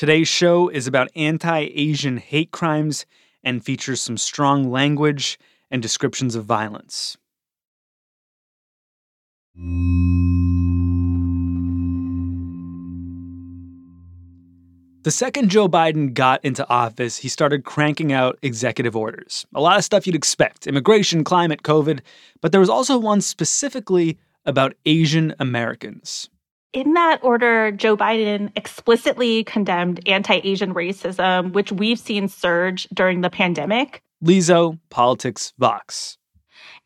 Today's show is about anti Asian hate crimes and features some strong language and descriptions of violence. The second Joe Biden got into office, he started cranking out executive orders. A lot of stuff you'd expect immigration, climate, COVID, but there was also one specifically about Asian Americans. In that order, Joe Biden explicitly condemned anti Asian racism, which we've seen surge during the pandemic. Li Zhou, Politics, Vox.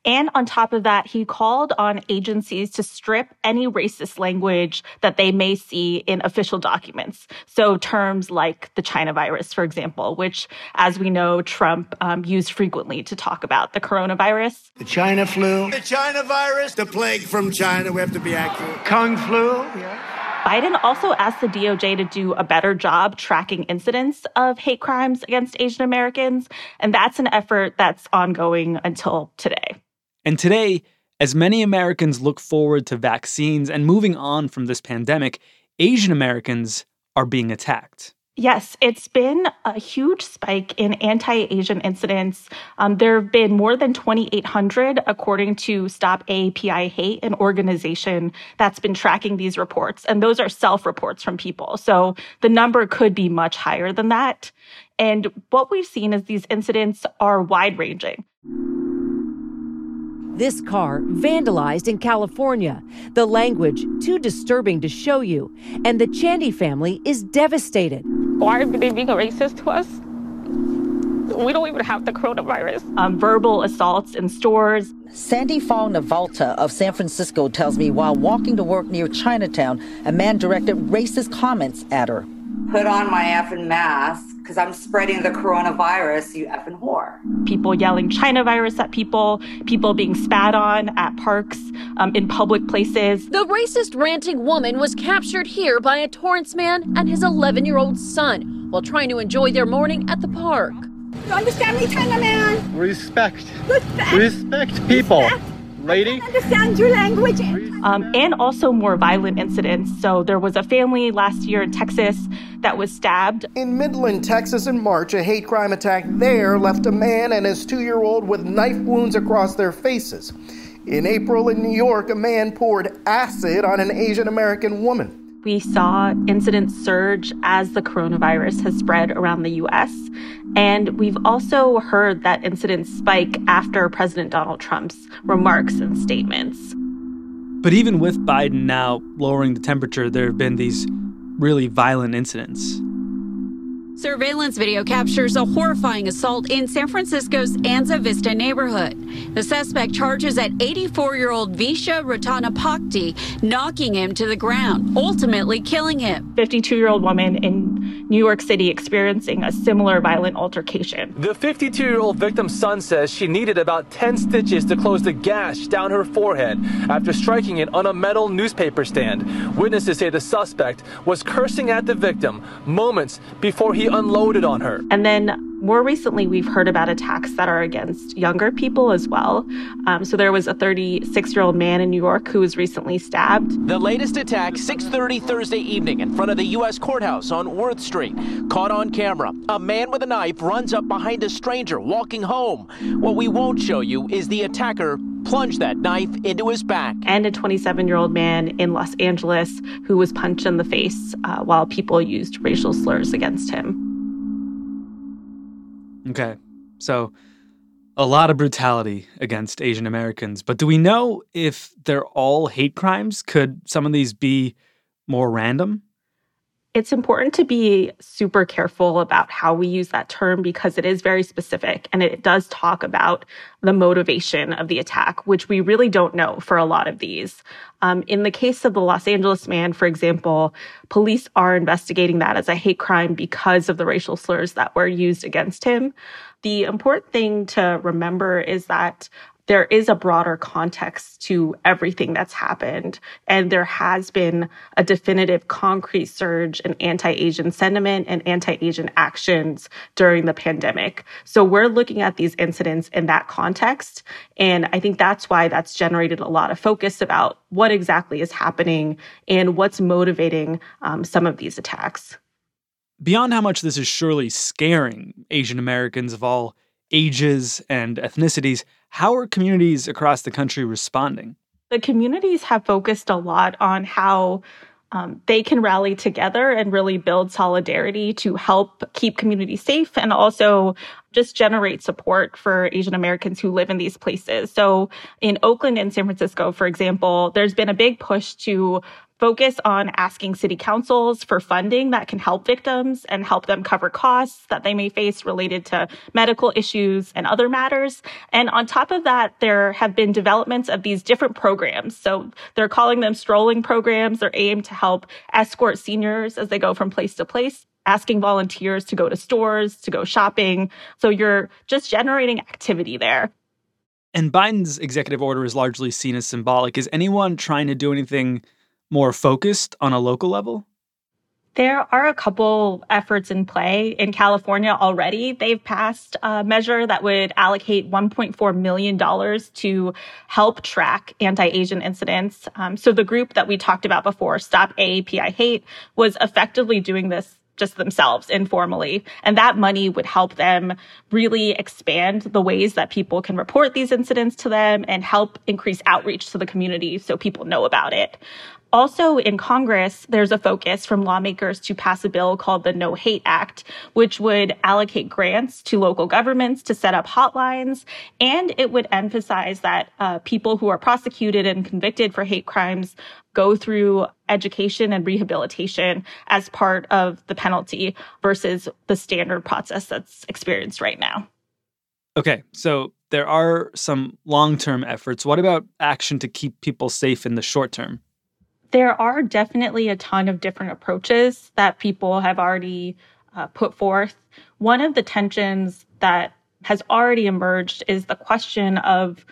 And on top of that, he called on agencies to strip any racist language that they may see in official documents. So terms like the China virus, for example, which, as we know, Trump um, used frequently to talk about the coronavirus. The China flu. The China virus. The plague from China. We have to be accurate. Kung flu. Yeah. Biden also asked the DOJ to do a better job tracking incidents of hate crimes against Asian Americans. And that's an effort that's ongoing until today. And today, as many Americans look forward to vaccines and moving on from this pandemic, Asian Americans are being attacked. Yes, it's been a huge spike in anti Asian incidents. Um, there have been more than 2,800, according to Stop AAPI Hate, an organization that's been tracking these reports. And those are self reports from people. So the number could be much higher than that. And what we've seen is these incidents are wide ranging. This car vandalized in California. The language too disturbing to show you. And the Chandy family is devastated. Why are they being racist to us? We don't even have the coronavirus. Um, verbal assaults in stores. Sandy Fong Navalta of San Francisco tells me while walking to work near Chinatown, a man directed racist comments at her. Put on my effing mask because I'm spreading the coronavirus, you effing whore. People yelling China virus at people, people being spat on at parks, um, in public places. The racist ranting woman was captured here by a Torrance man and his 11 year old son while trying to enjoy their morning at the park. You understand me, China man? Respect. Respect. Respect people. Respect. Lady? understand your language. Um, and also more violent incidents. So there was a family last year in Texas that was stabbed. In Midland, Texas, in March, a hate crime attack there left a man and his two year old with knife wounds across their faces. In April in New York, a man poured acid on an Asian American woman. We saw incidents surge as the coronavirus has spread around the US. And we've also heard that incidents spike after President Donald Trump's remarks and statements. But even with Biden now lowering the temperature, there have been these really violent incidents. Surveillance video captures a horrifying assault in San Francisco's Anza Vista neighborhood. The suspect charges at 84 year old Vicha Ratanapakdee, knocking him to the ground, ultimately killing him. 52 year old woman in New York City experiencing a similar violent altercation. The 52 year old victim's son says she needed about 10 stitches to close the gash down her forehead after striking it on a metal newspaper stand. Witnesses say the suspect was cursing at the victim moments before he unloaded on her. And then More recently, we've heard about attacks that are against younger people as well. Um, so there was a 36-year-old man in New York who was recently stabbed. The latest attack, 6:30 Thursday evening, in front of the U.S. courthouse on Worth Street. Caught on camera, a man with a knife runs up behind a stranger walking home. What we won't show you is the attacker plunged that knife into his back. And a 27 year old man in Los Angeles who was punched in the face uh, while people used racial slurs against him. Okay. So a lot of brutality against Asian Americans. But do we know if they're all hate crimes? Could some of these be more random? It's important to be super careful about how we use that term because it is very specific and it does talk about the motivation of the attack, which we really don't know for a lot of these. Um, in the case of the Los Angeles man, for example, police are investigating that as a hate crime because of the racial slurs that were used against him. The important thing to remember is that there is a broader context to everything that's happened. And there has been a definitive concrete surge in anti-Asian sentiment and anti-Asian actions during the pandemic. So we're looking at these incidents in that context. And I think that's why that's generated a lot of focus about what exactly is happening and what's motivating um, some of these attacks. Beyond how much this is surely scaring Asian Americans of all ages and ethnicities, how are communities across the country responding? The communities have focused a lot on how um, they can rally together and really build solidarity to help keep communities safe and also just generate support for Asian Americans who live in these places. So in Oakland and San Francisco, for example, there's been a big push to focus on asking city councils for funding that can help victims and help them cover costs that they may face related to medical issues and other matters. And on top of that, there have been developments of these different programs. So they're calling them strolling programs. They're aimed to help escort seniors as they go from place to place asking volunteers to go to stores, to go shopping. So you're just generating activity there. And Biden's executive order is largely seen as symbolic. Is anyone trying to do anything more focused on a local level? There are a couple efforts in play in California already. They've passed a measure that would allocate $1.4 million to help track anti-Asian incidents. Um, so the group that we talked about before, Stop AAPI Hate, was effectively doing this just themselves informally. And that money would help them really expand the ways that people can report these incidents to them and help increase outreach to the community so people know about it. Also in Congress, there's a focus from lawmakers to pass a bill called the No Hate Act, which would allocate grants to local governments to set up hotlines. And it would emphasize that uh, people who are prosecuted and convicted for hate crimes go through education and rehabilitation as part of the penalty versus the standard process that's experienced right now. Okay, so there are some long term efforts. What about action to keep people safe in the short term? There are definitely a ton of different approaches that people have already uh, put forth. One of the tensions that has already emerged is the question of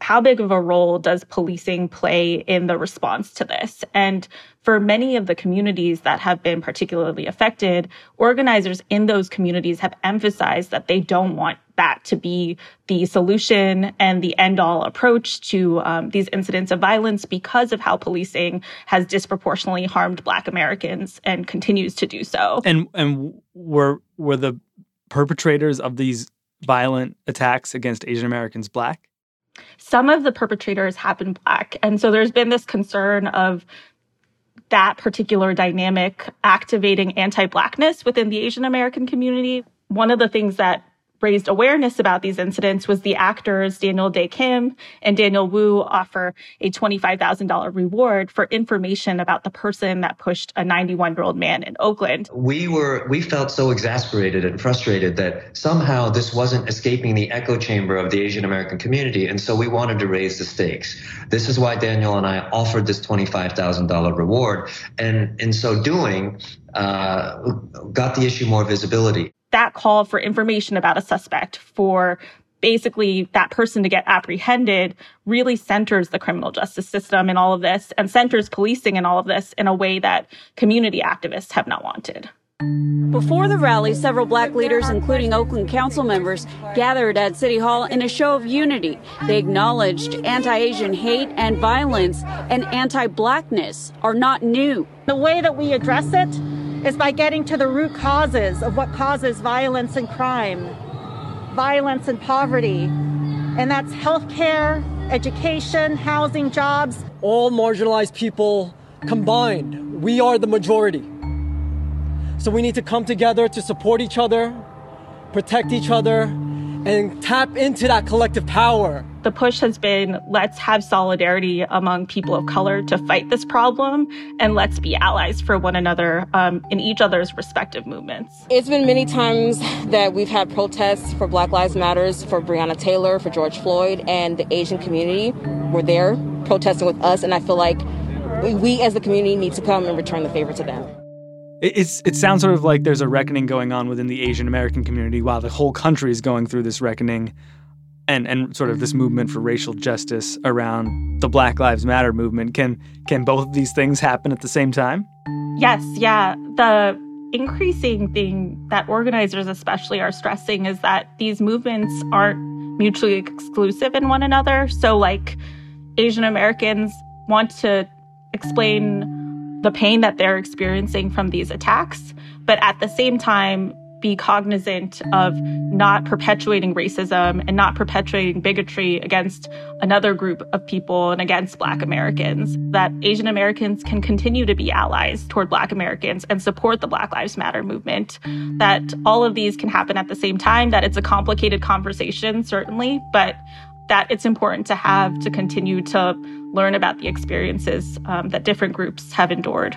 how big of a role does policing play in the response to this? And for many of the communities that have been particularly affected, organizers in those communities have emphasized that they don't want that to be the solution and the end all approach to um, these incidents of violence because of how policing has disproportionately harmed Black Americans and continues to do so. And and were were the perpetrators of these violent attacks against Asian Americans Black? Some of the perpetrators have been black. And so there's been this concern of that particular dynamic activating anti blackness within the Asian American community. One of the things that raised awareness about these incidents was the actors Daniel Dae Kim and Daniel Wu offer a $25,000 reward for information about the person that pushed a 91 year old man in Oakland. We were, we felt so exasperated and frustrated that somehow this wasn't escaping the echo chamber of the Asian American community. And so we wanted to raise the stakes. This is why Daniel and I offered this $25,000 reward. And in so doing, uh, got the issue more visibility that call for information about a suspect for basically that person to get apprehended really centers the criminal justice system in all of this and centers policing in all of this in a way that community activists have not wanted. Before the rally, several black leaders, including Oakland council members, gathered at City Hall in a show of unity. They acknowledged anti Asian hate and violence and anti blackness are not new. The way that we address it is by getting to the root causes of what causes violence and crime, violence and poverty. And that's healthcare, education, housing, jobs. All marginalized people combined, we are the majority. So we need to come together to support each other, protect each other, and tap into that collective power. The push has been let's have solidarity among people of color to fight this problem, and let's be allies for one another um, in each other's respective movements. It's been many times that we've had protests for Black Lives Matters, for Breonna Taylor, for George Floyd, and the Asian community were there protesting with us, and I feel like we as the community need to come and return the favor to them. It's it sounds sort of like there's a reckoning going on within the Asian American community while the whole country is going through this reckoning and and sort of this movement for racial justice around the Black Lives Matter movement. Can can both of these things happen at the same time? Yes, yeah. The increasing thing that organizers especially are stressing is that these movements aren't mutually exclusive in one another. So like Asian Americans want to explain the pain that they're experiencing from these attacks, but at the same time, be cognizant of not perpetuating racism and not perpetuating bigotry against another group of people and against Black Americans. That Asian Americans can continue to be allies toward Black Americans and support the Black Lives Matter movement. That all of these can happen at the same time, that it's a complicated conversation, certainly, but that it's important to have to continue to learn about the experiences um, that different groups have endured.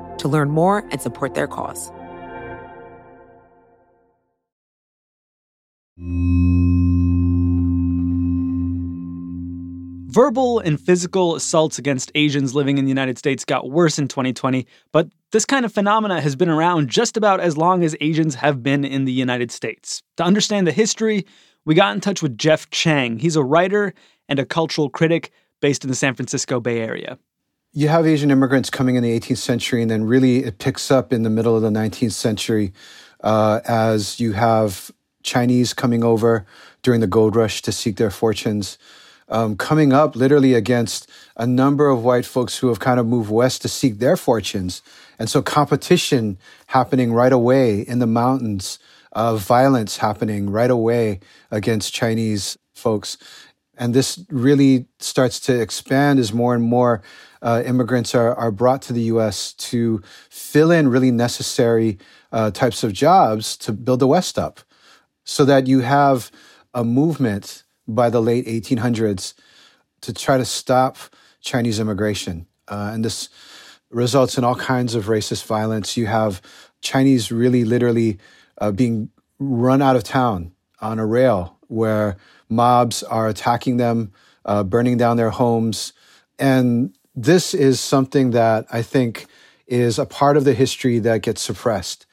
to learn more and support their cause. Verbal and physical assaults against Asians living in the United States got worse in 2020, but this kind of phenomena has been around just about as long as Asians have been in the United States. To understand the history, we got in touch with Jeff Chang. He's a writer and a cultural critic based in the San Francisco Bay Area you have Asian immigrants coming in the 18th century, and then really it picks up in the middle of the 19th century uh, as you have Chinese coming over during the gold rush to seek their fortunes, um, coming up literally against a number of white folks who have kind of moved west to seek their fortunes. And so competition happening right away in the mountains, uh, violence happening right away against Chinese folks. And this really starts to expand as more and more uh, immigrants are, are brought to the US to fill in really necessary uh, types of jobs to build the West up so that you have a movement by the late 1800s to try to stop Chinese immigration. Uh, and this results in all kinds of racist violence. You have Chinese really literally uh, being run out of town on a rail where mobs are attacking them, uh, burning down their homes. And this is something that I think is a part of the history that gets suppressed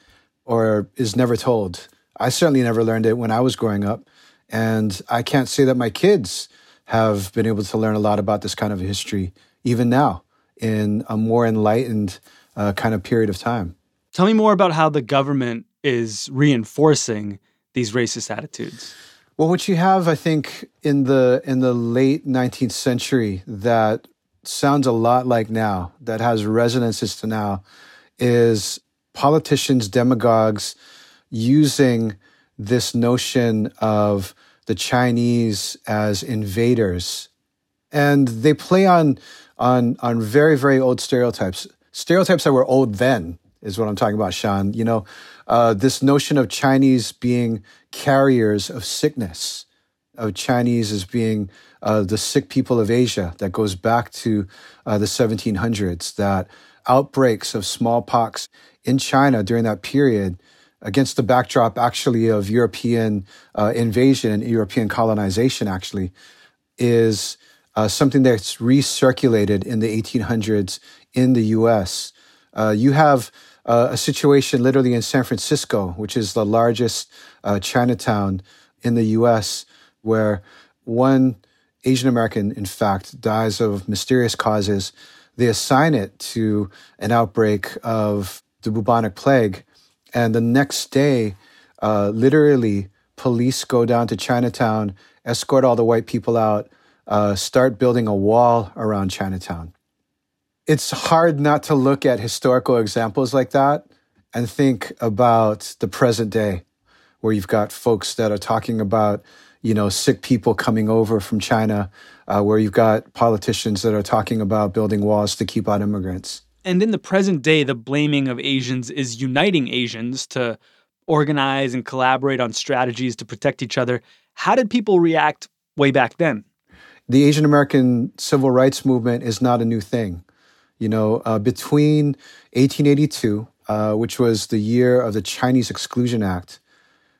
or is never told. I certainly never learned it when I was growing up. And I can't say that my kids have been able to learn a lot about this kind of history, even now, in a more enlightened uh, kind of period of time. Tell me more about how the government is reinforcing these racist attitudes. Well, what you have, I think, in the in the late 19th century that sounds a lot like now, that has resonances to now, is politicians, demagogues using this notion of the Chinese as invaders. And they play on, on, on very, very old stereotypes. Stereotypes that were old then is what I'm talking about, Sean. You know, uh, this notion of Chinese being carriers of sickness, of Chinese as being uh, the sick people of Asia that goes back to uh, the 1700s, that outbreaks of smallpox in China during that period against the backdrop actually of European uh, invasion and European colonization actually is uh, something that's recirculated in the 1800s in the US. You have uh, a situation literally in San Francisco, which is the largest uh, Chinatown in the US, where one Asian American, in fact, dies of mysterious causes. They assign it to an outbreak of the bubonic plague and the next day, uh, literally, police go down to Chinatown, escort all the white people out, uh, start building a wall around Chinatown. It's hard not to look at historical examples like that and think about the present day, where you've got folks that are talking about, you know, sick people coming over from China, uh, where you've got politicians that are talking about building walls to keep out immigrants. And in the present day, the blaming of Asians is uniting Asians to organize and collaborate on strategies to protect each other. How did people react way back then? The Asian American civil rights movement is not a new thing. You know, uh, between 1882, uh, which was the year of the Chinese Exclusion Act,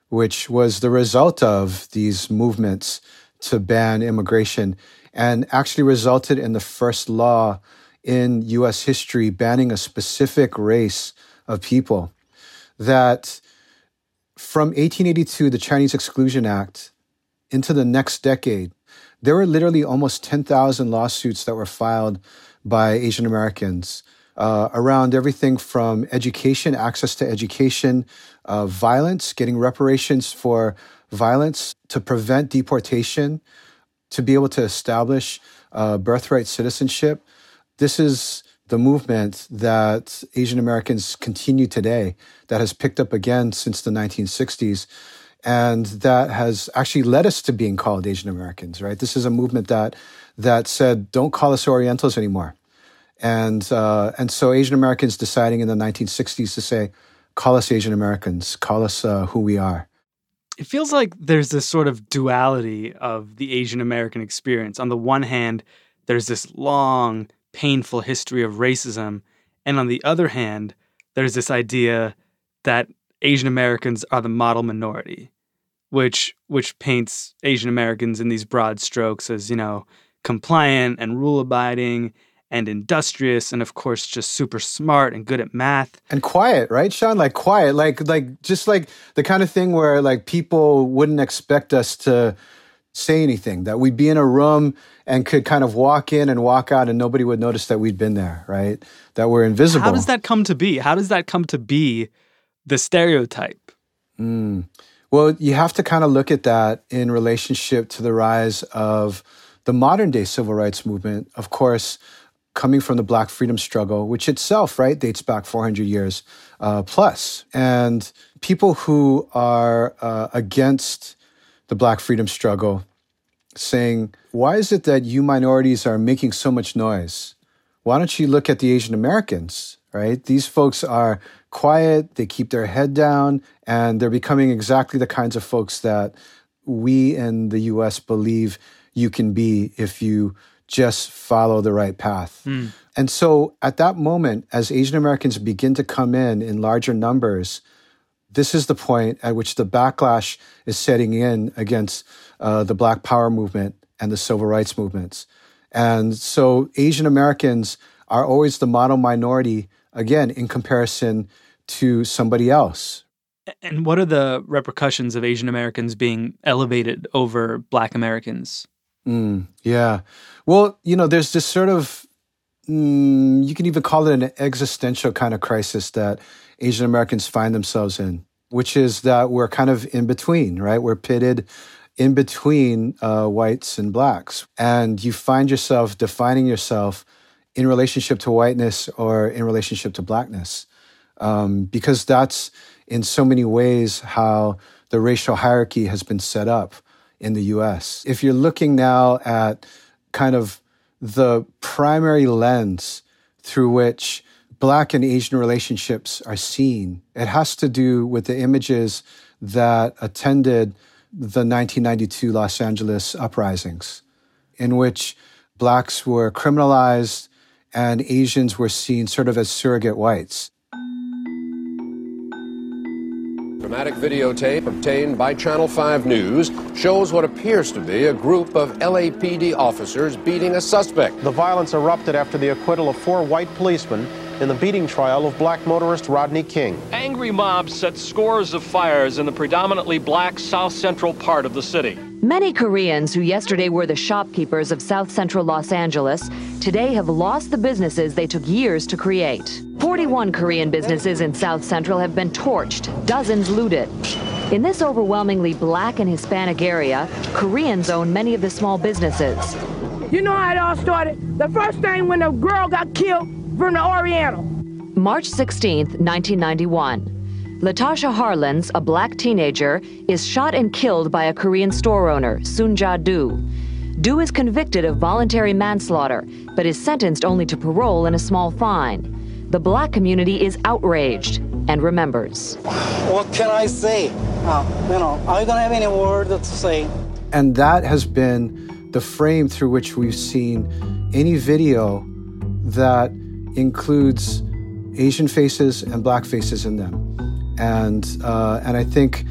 which was the result of these movements to ban immigration and actually resulted in the first law in US history banning a specific race of people. That from 1882, the Chinese Exclusion Act, into the next decade, there were literally almost 10,000 lawsuits that were filed by Asian Americans uh, around everything from education, access to education, uh, violence, getting reparations for violence, to prevent deportation, to be able to establish uh, birthright citizenship. This is the movement that Asian Americans continue today, that has picked up again since the 1960s, and that has actually led us to being called Asian Americans. Right? This is a movement that that said, "Don't call us Orientals anymore," and uh, and so Asian Americans deciding in the 1960s to say, "Call us Asian Americans. Call us uh, who we are." It feels like there's this sort of duality of the Asian American experience. On the one hand, there's this long painful history of racism. And on the other hand, there's this idea that Asian Americans are the model minority, which which paints Asian Americans in these broad strokes as, you know, compliant and rule abiding and industrious and of course just super smart and good at math and quiet right sean like quiet like like just like the kind of thing where like people wouldn't expect us to say anything, that we'd be in a room and could kind of walk in and walk out and nobody would notice that we'd been there, right? That we're invisible. How does that come to be? How does that come to be the stereotype? Mm. Well, you have to kind of look at that in relationship to the rise of the modern day civil rights movement. Of course, coming from the Black freedom struggle, which itself, right, dates back 400 years uh, plus. And people who are uh, against the Black freedom struggle saying, Why is it that you minorities are making so much noise? Why don't you look at the Asian Americans, right? These folks are quiet, they keep their head down, and they're becoming exactly the kinds of folks that we in the US believe you can be if you just follow the right path. Mm. And so at that moment, as Asian Americans begin to come in in larger numbers, this is the point at which the backlash is setting in against uh, the Black Power movement and the civil rights movements. And so Asian Americans are always the model minority, again, in comparison to somebody else. And what are the repercussions of Asian Americans being elevated over Black Americans? Mm, yeah. Well, you know, there's this sort of, mm, you can even call it an existential kind of crisis that Asian Americans find themselves in, which is that we're kind of in between, right? We're pitted in between uh, whites and blacks. And you find yourself defining yourself in relationship to whiteness or in relationship to blackness. Um, because that's in so many ways how the racial hierarchy has been set up in the US. If you're looking now at kind of the primary lens through which Black and Asian relationships are seen, it has to do with the images that attended the 1992 Los Angeles uprisings, in which Blacks were criminalized and Asians were seen sort of as surrogate whites. Dramatic videotape obtained by Channel 5 News shows what appears to be a group of LAPD officers beating a suspect. The violence erupted after the acquittal of four white policemen in the beating trial of black motorist Rodney King. Angry mobs set scores of fires in the predominantly black south central part of the city. Many Koreans who yesterday were the shopkeepers of south central Los Angeles today have lost the businesses they took years to create. 41 Korean businesses in south central have been torched, dozens looted. In this overwhelmingly black and Hispanic area, Koreans own many of the small businesses. You know how it all started? The first thing when a girl got killed, from the Oriental. March 16, 1991. Latasha Harlins, a black teenager, is shot and killed by a Korean store owner, Soon Ja Du. Do is convicted of voluntary manslaughter, but is sentenced only to parole and a small fine. The black community is outraged and remembers. What can I say? Uh, you know, I don't have any word to say. And that has been the frame through which we've seen any video that includes Asian faces and black faces in them. And, uh, and I think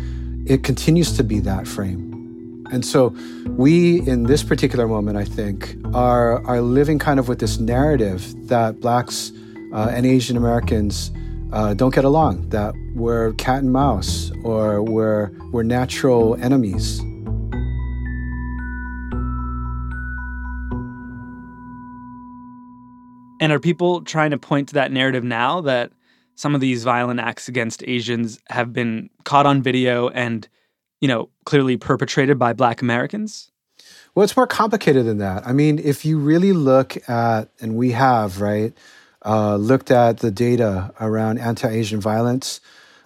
it continues to be that frame. And so we, in this particular moment, I think, are, are living kind of with this narrative that blacks uh, and Asian Americans uh, don't get along, that we're cat and mouse or we're, we're natural enemies. And are people trying to point to that narrative now that some of these violent acts against Asians have been caught on video and, you know, clearly perpetrated by black Americans? Well, it's more complicated than that. I mean, if you really look at, and we have, right, uh, looked at the data around anti Asian violence,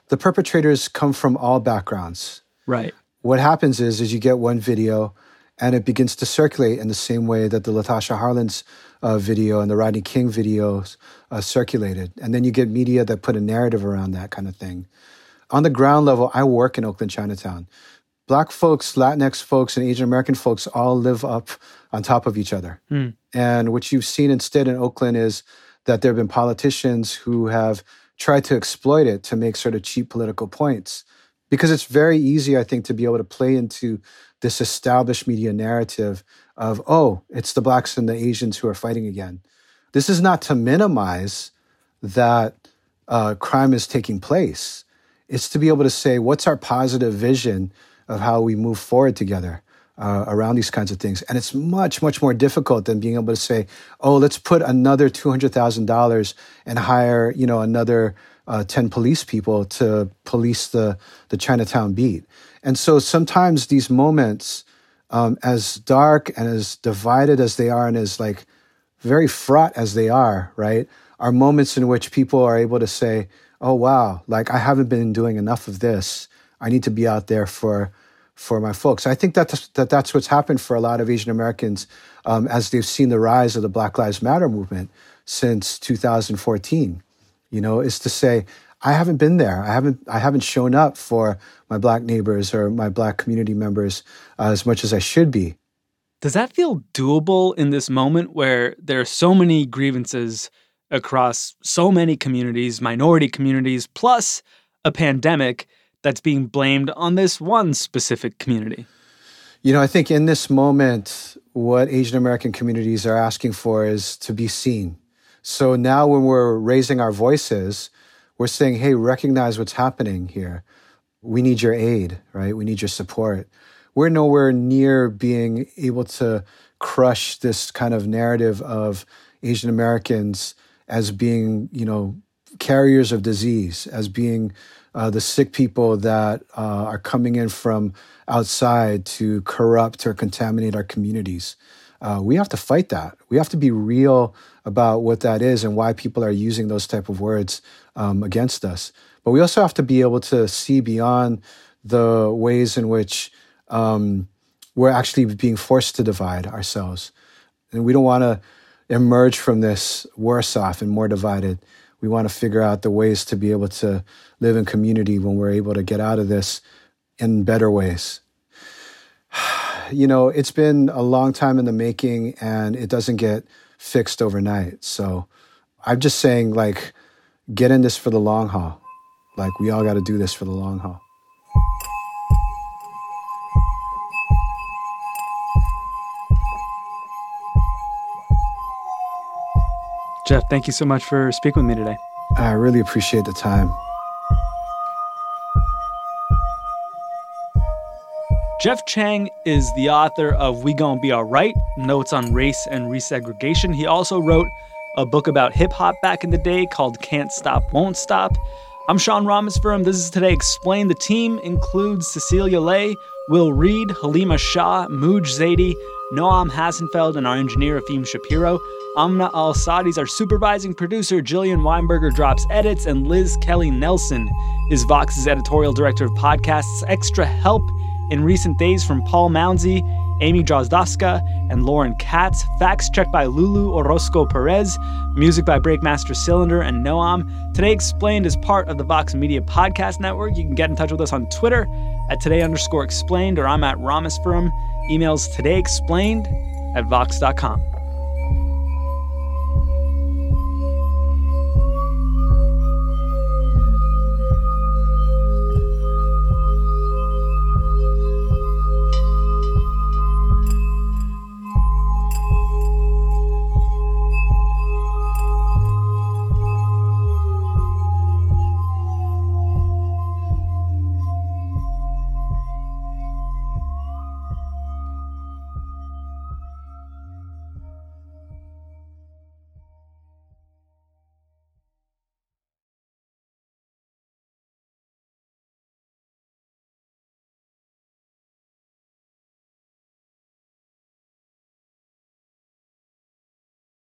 the perpetrators come from all backgrounds. Right. What happens is, is you get one video and it begins to circulate in the same way that the Latasha Harlins uh, video and the Rodney King videos uh, circulated. And then you get media that put a narrative around that kind of thing. On the ground level, I work in Oakland, Chinatown. Black folks, Latinx folks, and Asian American folks all live up on top of each other. Mm. And what you've seen instead in Oakland is that there have been politicians who have tried to exploit it to make sort of cheap political points. Because it's very easy, I think, to be able to play into this established media narrative of, oh, it's the blacks and the Asians who are fighting again. This is not to minimize that uh, crime is taking place. It's to be able to say, what's our positive vision of how we move forward together uh, around these kinds of things? And it's much, much more difficult than being able to say, oh, let's put another $200,000 and hire, you know, another uh, 10 police people to police the, the Chinatown beat. And so sometimes these moments, um, as dark and as divided as they are, and as like very fraught as they are, right, are moments in which people are able to say, "Oh wow, like I haven't been doing enough of this. I need to be out there for." for my folks. I think that's, that that's what's happened for a lot of Asian Americans um, as they've seen the rise of the Black Lives Matter movement since 2014. You know, is to say, I haven't been there. I haven't I haven't shown up for my black neighbors or my black community members uh, as much as I should be. Does that feel doable in this moment where there are so many grievances across so many communities, minority communities, plus a pandemic that's being blamed on this one specific community? You know, I think in this moment, what Asian American communities are asking for is to be seen. So now when we're raising our voices, we're saying, hey, recognize what's happening here. We need your aid, right? We need your support. We're nowhere near being able to crush this kind of narrative of Asian Americans as being, you know, carriers of disease, as being uh, the sick people that uh, are coming in from outside to corrupt or contaminate our communities. Uh, we have to fight that. We have to be real about what that is and why people are using those type of words um, against us. But we also have to be able to see beyond the ways in which um, we're actually being forced to divide ourselves. And we don't want to emerge from this worse off and more divided. We want to figure out the ways to be able to live in community when we're able to get out of this in better ways. You know, it's been a long time in the making and it doesn't get fixed overnight. So I'm just saying, like, get in this for the long haul. Like, we all got to do this for the long haul. Jeff, thank you so much for speaking with me today. I really appreciate the time. Jeff Chang is the author of We Gonna Be Alright Notes on Race and Resegregation. He also wrote a book about hip hop back in the day called Can't Stop, Won't Stop. I'm Sean Rameswaram. This is Today Explained. The team includes Cecilia Lei, Will Reed, Halima Shah, Mooj Zaidi, Noam Hassenfeld, and our engineer Efim Shapiro. Amna Al Sadi's our supervising producer. Jillian Weinberger drops edits, and Liz Kelly Nelson is Vox's editorial director of podcasts. Extra help in recent days from Paul Mounsey, Amy Drozdowska, and Lauren Katz. Facts checked by Lulu Orozco Perez. Music by Breakmaster Cylinder and Noam. Today Explained is part of the Vox Media Podcast Network. You can get in touch with us on Twitter at today underscore explained, or I'm at Rameswaram. Emails today explained at vox.com.